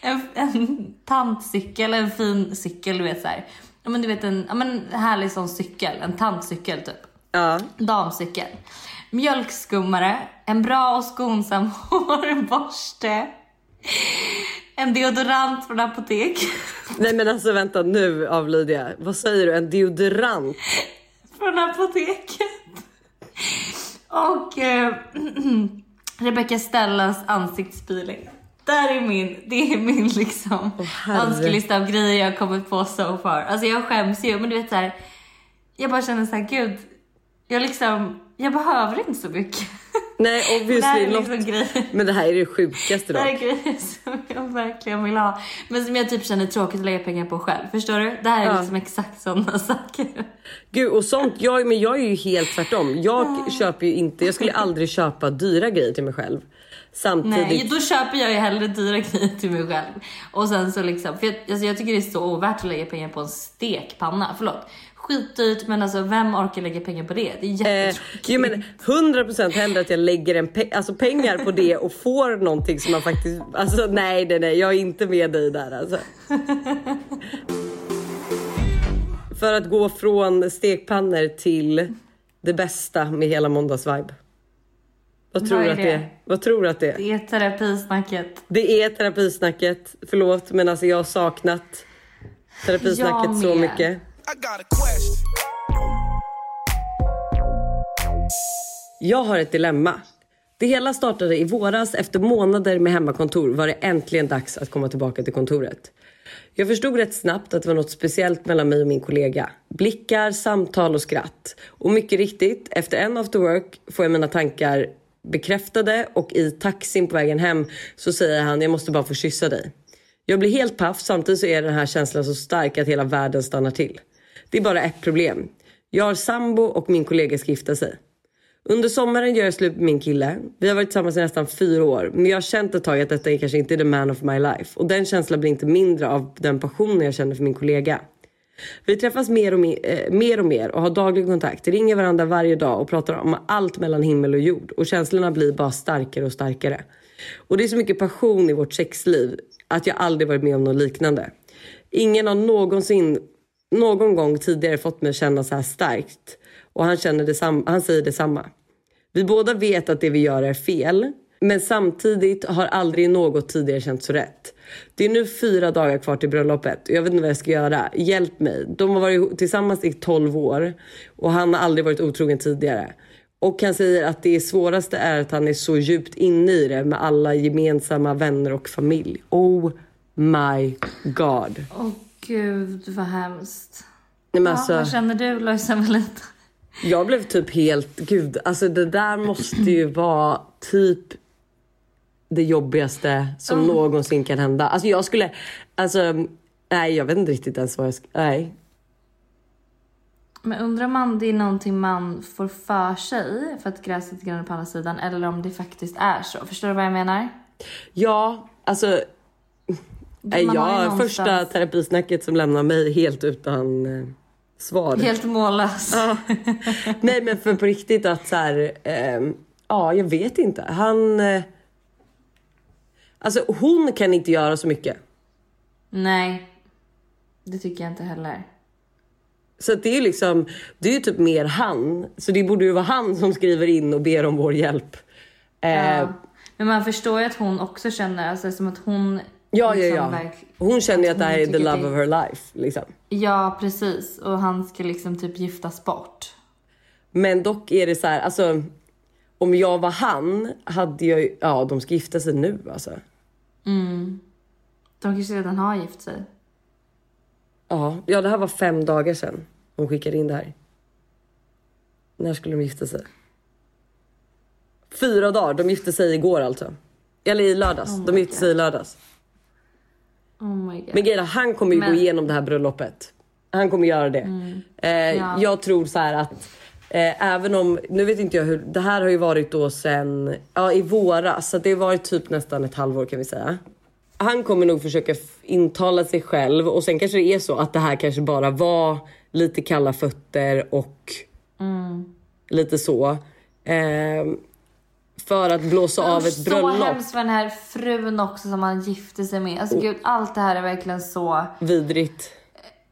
A: En, en tantcykel, en fin cykel, du vet såhär. Ja men du vet en, ja, men en härlig sån cykel, en tantcykel typ.
B: Ja.
A: Damcykel. Mjölkskummare, en bra och skonsam hårborste. En deodorant från apotek.
B: Nej men alltså vänta nu av Lydia. Vad säger du? En deodorant?
A: från apoteket. Och eh, Rebecca Stellas ansiktspeeling. Där är min, det är min liksom
B: herre.
A: önskelista av grejer jag har kommit på so far. Alltså jag skäms ju men du vet så här. Jag bara känner så här, gud. Jag liksom, jag behöver inte så mycket.
B: Nej
A: Det
B: obviously not.
A: liksom grejer.
B: Men det här är det sjukaste
A: Det här
B: då.
A: är grejer som jag verkligen vill ha. Men som jag typ känner tråkigt att lägga pengar på själv. Förstår du? Det här är
B: Ja.
A: liksom exakt sådana saker.
B: Gud och sånt, jag, men jag är ju helt tvärtom. Jag köper ju inte, jag skulle aldrig köpa dyra grejer till mig själv. Samtidigt,
A: Nej, då köper jag ju hellre dyra grejer till mig själv. Och sen så liksom, för jag, alltså jag tycker det är så ovärt att lägga pengar på en stekpanna. Förlåt. Skitdyrt men alltså vem orkar lägga pengar på det? Det är
B: eh,
A: jättetråkigt.
B: jo, men 100% hellre att jag lägger en pe- alltså pengar på det och får någonting som man faktiskt, alltså nej nej nej jag är inte med dig där alltså. För att gå från stekpannor till det bästa med hela måndagsvibe. Vad tror
A: Vad är
B: att det
A: det?
B: är? Vad tror du att det är?
A: Det är terapisnacket.
B: Det är terapisnacket. Förlåt men alltså jag har saknat terapisnacket så mycket.
C: I got a question.
B: Jag har ett dilemma. Det hela startade i våras. Efter månader med hemmakontor var det äntligen dags att komma tillbaka till kontoret. Jag förstod rätt snabbt att det var något speciellt mellan mig och min kollega. Blickar, samtal och skratt. Och mycket riktigt, efter en after work får jag mina tankar bekräftade och i taxin på vägen hem så säger han jag måste bara få kyssa dig. Jag blir helt paff samtidigt så är den här känslan så stark att hela världen stannar till. Det är bara ett problem. Jag har sambo och min kollega ska gifta sig. Under sommaren gör jag slut med min kille. Vi har varit tillsammans i nästan fyra år. Men jag har känt ett tag att detta är kanske inte är the man of my life. Och den känslan blir inte mindre av den passionen jag känner för min kollega. Vi träffas mer och mer, eh, mer och mer och har daglig kontakt. Ringer varandra varje dag och pratar om allt mellan himmel och jord. Och känslorna blir bara starkare och starkare. Och det är så mycket passion i vårt sexliv att jag aldrig varit med om något liknande. Ingen har någonsin, någon gång tidigare fått mig att känna så här starkt. Och han, känner detsamma, han säger detsamma. Vi båda vet att det vi gör är fel. Men samtidigt har aldrig något tidigare känts så rätt. Det är nu fyra dagar kvar till bröllopet och jag vet inte vad jag ska göra. Hjälp mig. De har varit tillsammans i 12 år och han har aldrig varit otrogen tidigare. Och han säger att det svåraste är att han är så djupt inne i det med alla gemensamma vänner och familj. Oh my god.
A: Oh gud vad hemskt.
B: Nej, men
A: Ja,
B: alltså,
A: vad känner du Lojsa Melita?
B: Jag blev typ helt, gud, alltså det där måste ju vara typ det jobbigaste som någonsin kan hända. Alltså jag skulle, alltså Nej, jag vet inte riktigt ens vad jag ska... Nej.
A: Men undrar om det är någonting man får för sig för att gräset grönare på andra sidan eller om det faktiskt är så. Förstår du vad jag menar?
B: Ja, alltså...
A: Man någonstans-
B: första terapisnacket som lämnar mig helt utan eh, svar.
A: Helt mållös.
B: Ja. Nej men för på riktigt att så här, ehm, ja jag vet inte. Han... Eh, alltså hon kan inte göra så mycket.
A: Nej, det tycker jag inte heller.
B: Så det är liksom, det är ju typ mer han. Så det borde ju vara han som skriver in och ber om vår hjälp. Eh,
A: Ja. Men man förstår ju att hon också känner, alltså som att hon...
B: ja, ja,
A: liksom
B: ja. Hon känner ju att det här är the love
A: det-
B: of her life. Liksom.
A: Ja, precis. Och han ska liksom typ giftas bort.
B: Men dock är det så här, alltså om jag var han hade jag ju, ja de ska gifta sig nu alltså.
A: De kanske redan har gift sig.
B: Ja, ja det här var fem dagar sedan hon skickade in det här. När skulle de gifta sig? Fyra dagar, de gifte sig igår alltså. Eller i lördags,
A: Oh
B: de gifte sig i
A: God.
B: lördags.
A: Oh my god.
B: Men grejen han kommer ju
A: Men-
B: gå igenom det här bröllopet. Han kommer göra det. Eh,
A: Ja.
B: Jag tror så här att eh, även om, nu vet inte jag hur, det här har ju varit då sen, ja i våras, så det har varit typ nästan ett halvår kan vi säga. Han kommer nog försöka intala sig själv och sen kanske det är så att det här kanske bara var lite kalla fötter och lite så. Eh, för att blåsa av ett
A: Så
B: bröllop.
A: hemskt för den här frun också som han gifte sig med. Alltså gud, allt det här är verkligen så...
B: Vidrigt.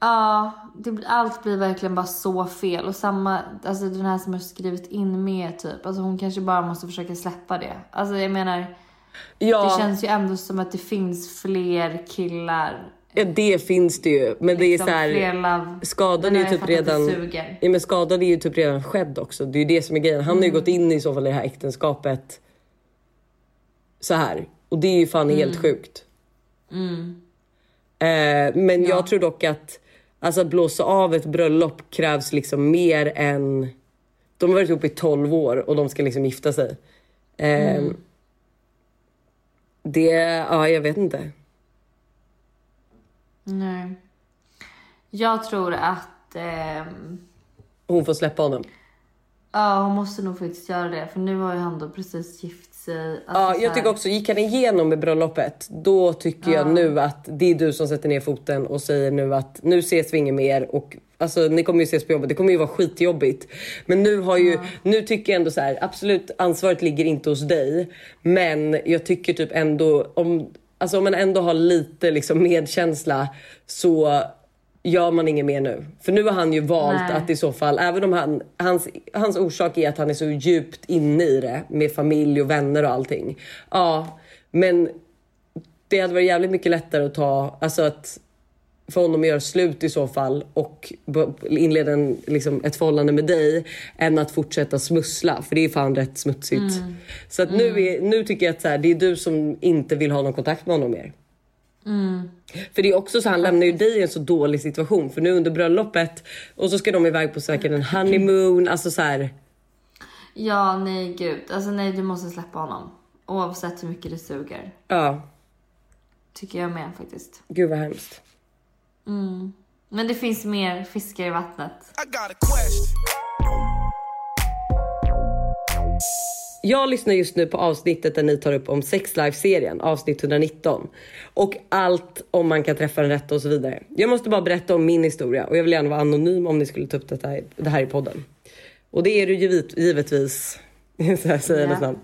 A: Ja, det, allt blir verkligen bara så fel. Och samma, alltså den här som har skrivit in med typ. Alltså hon kanske bara måste försöka släppa det. Alltså jag menar,
B: Ja.
A: det känns ju ändå som att det finns fler killar.
B: Ja, det finns det ju. Men det är
A: Liksom
B: så här,
A: love.
B: skadan är ju typ redan... Ja, men skadan är ju typ redan skedd också. Det är ju det som är grejen. Han har
A: Mm.
B: ju gått in i så fall i det här äktenskapet så här. Och det är ju fan
A: Mm.
B: helt sjukt. Eh, men jag tror dock att alltså, att blåsa av ett bröllop krävs liksom mer än... De har varit ihop i 12 år och de ska liksom gifta sig. Eh,
A: Mm.
B: Det, ja jag vet inte.
A: Nej. Jag tror att... ehm,
B: Hon får släppa honom.
A: Ja, hon måste nog faktiskt göra det. För nu har ju han då precis gift sig. Alltså,
B: Ja, jag tycker också, gick han igenom med bröllopet, då tycker jag nu att det är du som sätter ner foten och säger nu att nu ses vi inget mer och alltså ni kommer ju ses på jobbet, det kommer ju vara skitjobbigt. Men nu har ju, nu tycker jag ändå så här, absolut ansvaret ligger inte hos dig, men jag tycker typ ändå om, alltså om man ändå har lite liksom medkänsla så gör man inget mer nu. För nu har han ju valt
A: Nej.
B: att i så fall, även om han, hans, hans orsak är att han är så djupt inne i det med familj och vänner och allting. Ja, men det hade varit jävligt mycket lättare att ta, alltså att för honom att göra slut i så fall och inleda en, liksom, ett förhållande med dig än att fortsätta smussla för det är fan rätt smutsigt. Så att nu, är, nu tycker jag att så här, det är du som inte vill ha någon kontakt med honom mer. För det är också så han lämnar ju dig i en så dålig situation för nu under bröllopet och så ska de iväg på säkert en honeymoon, alltså så här.
A: Ja, nej gud. Alltså nej, du måste släppa honom. Oavsett hur mycket det suger.
B: Ja,
A: Tycker jag med faktiskt.
B: gud vad hemskt.
A: Men det finns mer fiskar i vattnet.
C: I got a question.
B: Jag lyssnar just nu på avsnittet där ni tar upp om Sex Life-serien, avsnitt 119. Och allt om man kan träffa den rätta och så vidare. Jag måste bara berätta om min historia och jag vill gärna vara anonym om ni skulle ta upp detta, här- det här i podden. Och det är du givet, givetvis. Så här säger jag
A: Ja.
B: nästan.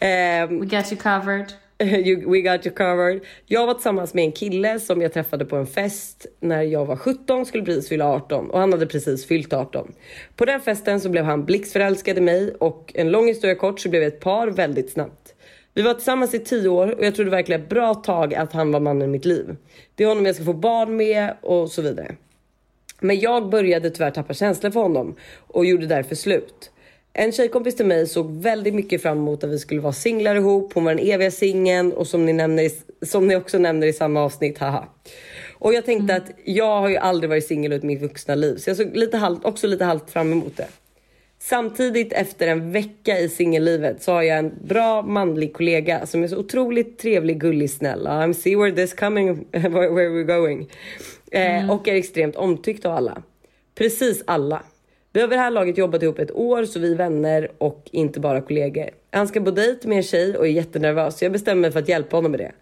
B: Ehm,
A: We got you covered.
B: You, we got you covered. Jag var tillsammans med en kille som jag träffade på en fest när jag var 17, skulle precis fylla 18 och han hade precis fyllt 18. På den festen så blev han blixtförälskad i mig och en lång historia kort så blev vi ett par väldigt snabbt. Vi var tillsammans i 10 år och jag trodde verkligen ett bra tag att han var mannen i mitt liv. Det är honom jag ska få barn med och så vidare. Men jag började tyvärr tappa känslor för honom och gjorde därför slut. En tjejkompis till mig såg väldigt mycket fram emot att vi skulle vara singlar ihop. Hon var den eviga singeln och som ni, nämner, i- som ni också nämner i samma avsnitt, haha. Och jag tänkte att jag har ju aldrig varit singel ut mitt vuxna liv så jag såg lite halvt, också lite halvt fram emot det. Samtidigt efter en vecka i singellivet så har jag en bra manlig kollega som är så otroligt trevlig, gullig, snäll. I'm see where this coming, where we're going. Eh, och är extremt omtyckt av alla. Precis alla. Vi har vid det här laget jobbat ihop ett år så vi är vänner och inte bara kollegor. Han ska på dejt med en tjej och är jättenervös så jag bestämmer mig för att hjälpa honom med det.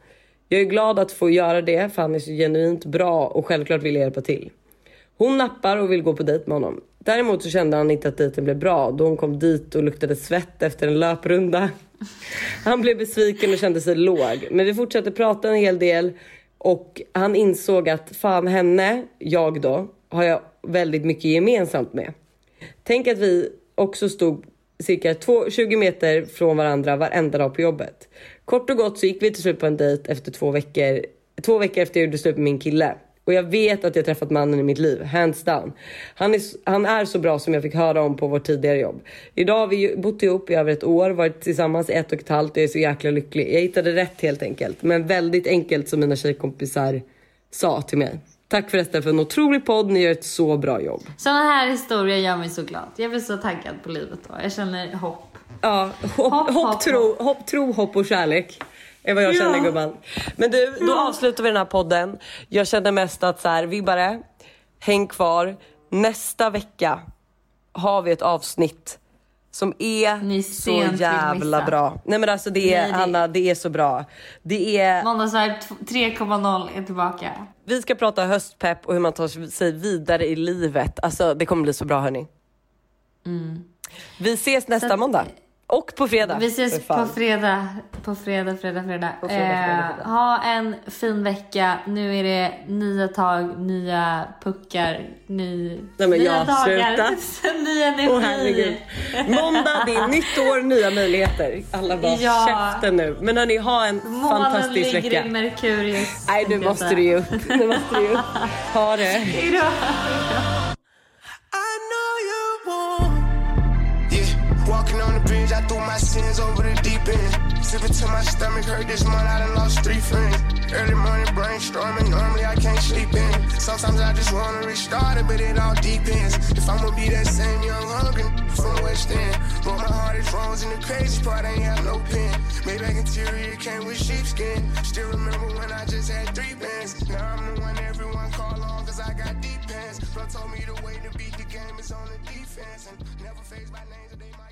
B: Jag är glad att få göra det för han är så genuint bra och självklart vill jag hjälpa till. Hon nappar och vill gå på dejt med honom. Däremot så kände han inte att dejten blev bra då hon kom dit och luktade svett efter en löprunda. Han blev besviken och kände sig låg. Men vi fortsatte prata en hel del och han insåg att fan henne, jag då, har jag väldigt mycket gemensamt med. Tänk att vi också stod cirka två- 20 meter från varandra varenda dag på jobbet. Kort och gott så gick vi till slut på en dejt efter två veckor. Två veckor efter jag gjorde slut med min kille. Och jag vet att jag träffat mannen i mitt liv, hands down. Han är, han är så bra som jag fick höra om på vårt tidigare jobb. Idag har vi bott ihop i över ett år, varit tillsammans i ett och ett halvt och jag är så jäkla lycklig. Jag hittade rätt helt enkelt. Men väldigt enkelt som mina tjejkompisar sa till mig. Tack förresten för en otrolig podd, ni gör ett så bra jobb.
A: Såna här historier gör mig så glad. Jag blir så taggad på livet då. Jag känner hopp.
B: Ja, hopp,
A: Hopp,
B: hopp,
A: hopp,
B: tro, hopp, tro, hopp och kärlek. Är vad jag
A: Ja.
B: känner gumman. Men du, då avslutar vi den här podden. Jag känner mest att så här, vibbare, häng kvar. Nästa vecka har vi ett avsnitt som är så jävla bra. Nej men alltså det är,
A: Nej, det-
B: Hanna, det är så bra. Det är,
A: Måndagsvibe 3.0 är tillbaka.
B: vi ska prata höstpepp och hur man tar sig vidare i livet. Alltså det kommer bli så bra hörni. Vi ses nästa
A: Mm. Så
B: måndag. Och på fredag.
A: Vi ses på fredag. På fredag, fredag, fredag.
B: På fredag, fredag,
A: Eh, ha en fin vecka. Nu är det nya tag, nya puckar, ny,
B: Nej, men
A: nya
B: jag,
A: dagar,
B: sluta.
A: ny energi.
B: Åh herregud. Måndag, det är nytt år, nya möjligheter. Alla bara
A: Ja.
B: käften nu. Men hörni, ha en
A: Månen
B: fantastisk
A: ligger
B: vecka.
A: i Merkurius.
B: Nej, nu måste du ge upp. Nu måste du ge upp. Ha det.
A: Hejdå.
C: I I threw my sins over the deep end. Sipping till my stomach hurt this month, I done lost three friends. Early morning brainstorming, normally I can't sleep in. Sometimes I just wanna restart it, but it all depends. If I'ma be that same young hungry from West End. But my heart is wrong, and the crazy part I ain't have no pen. Maybach interior came with sheepskin. Still remember when I just had three bands. Now I'm the one everyone call on, cause I got deep pants. Bro told me the way to beat the game is on the defense. And never phased my names they might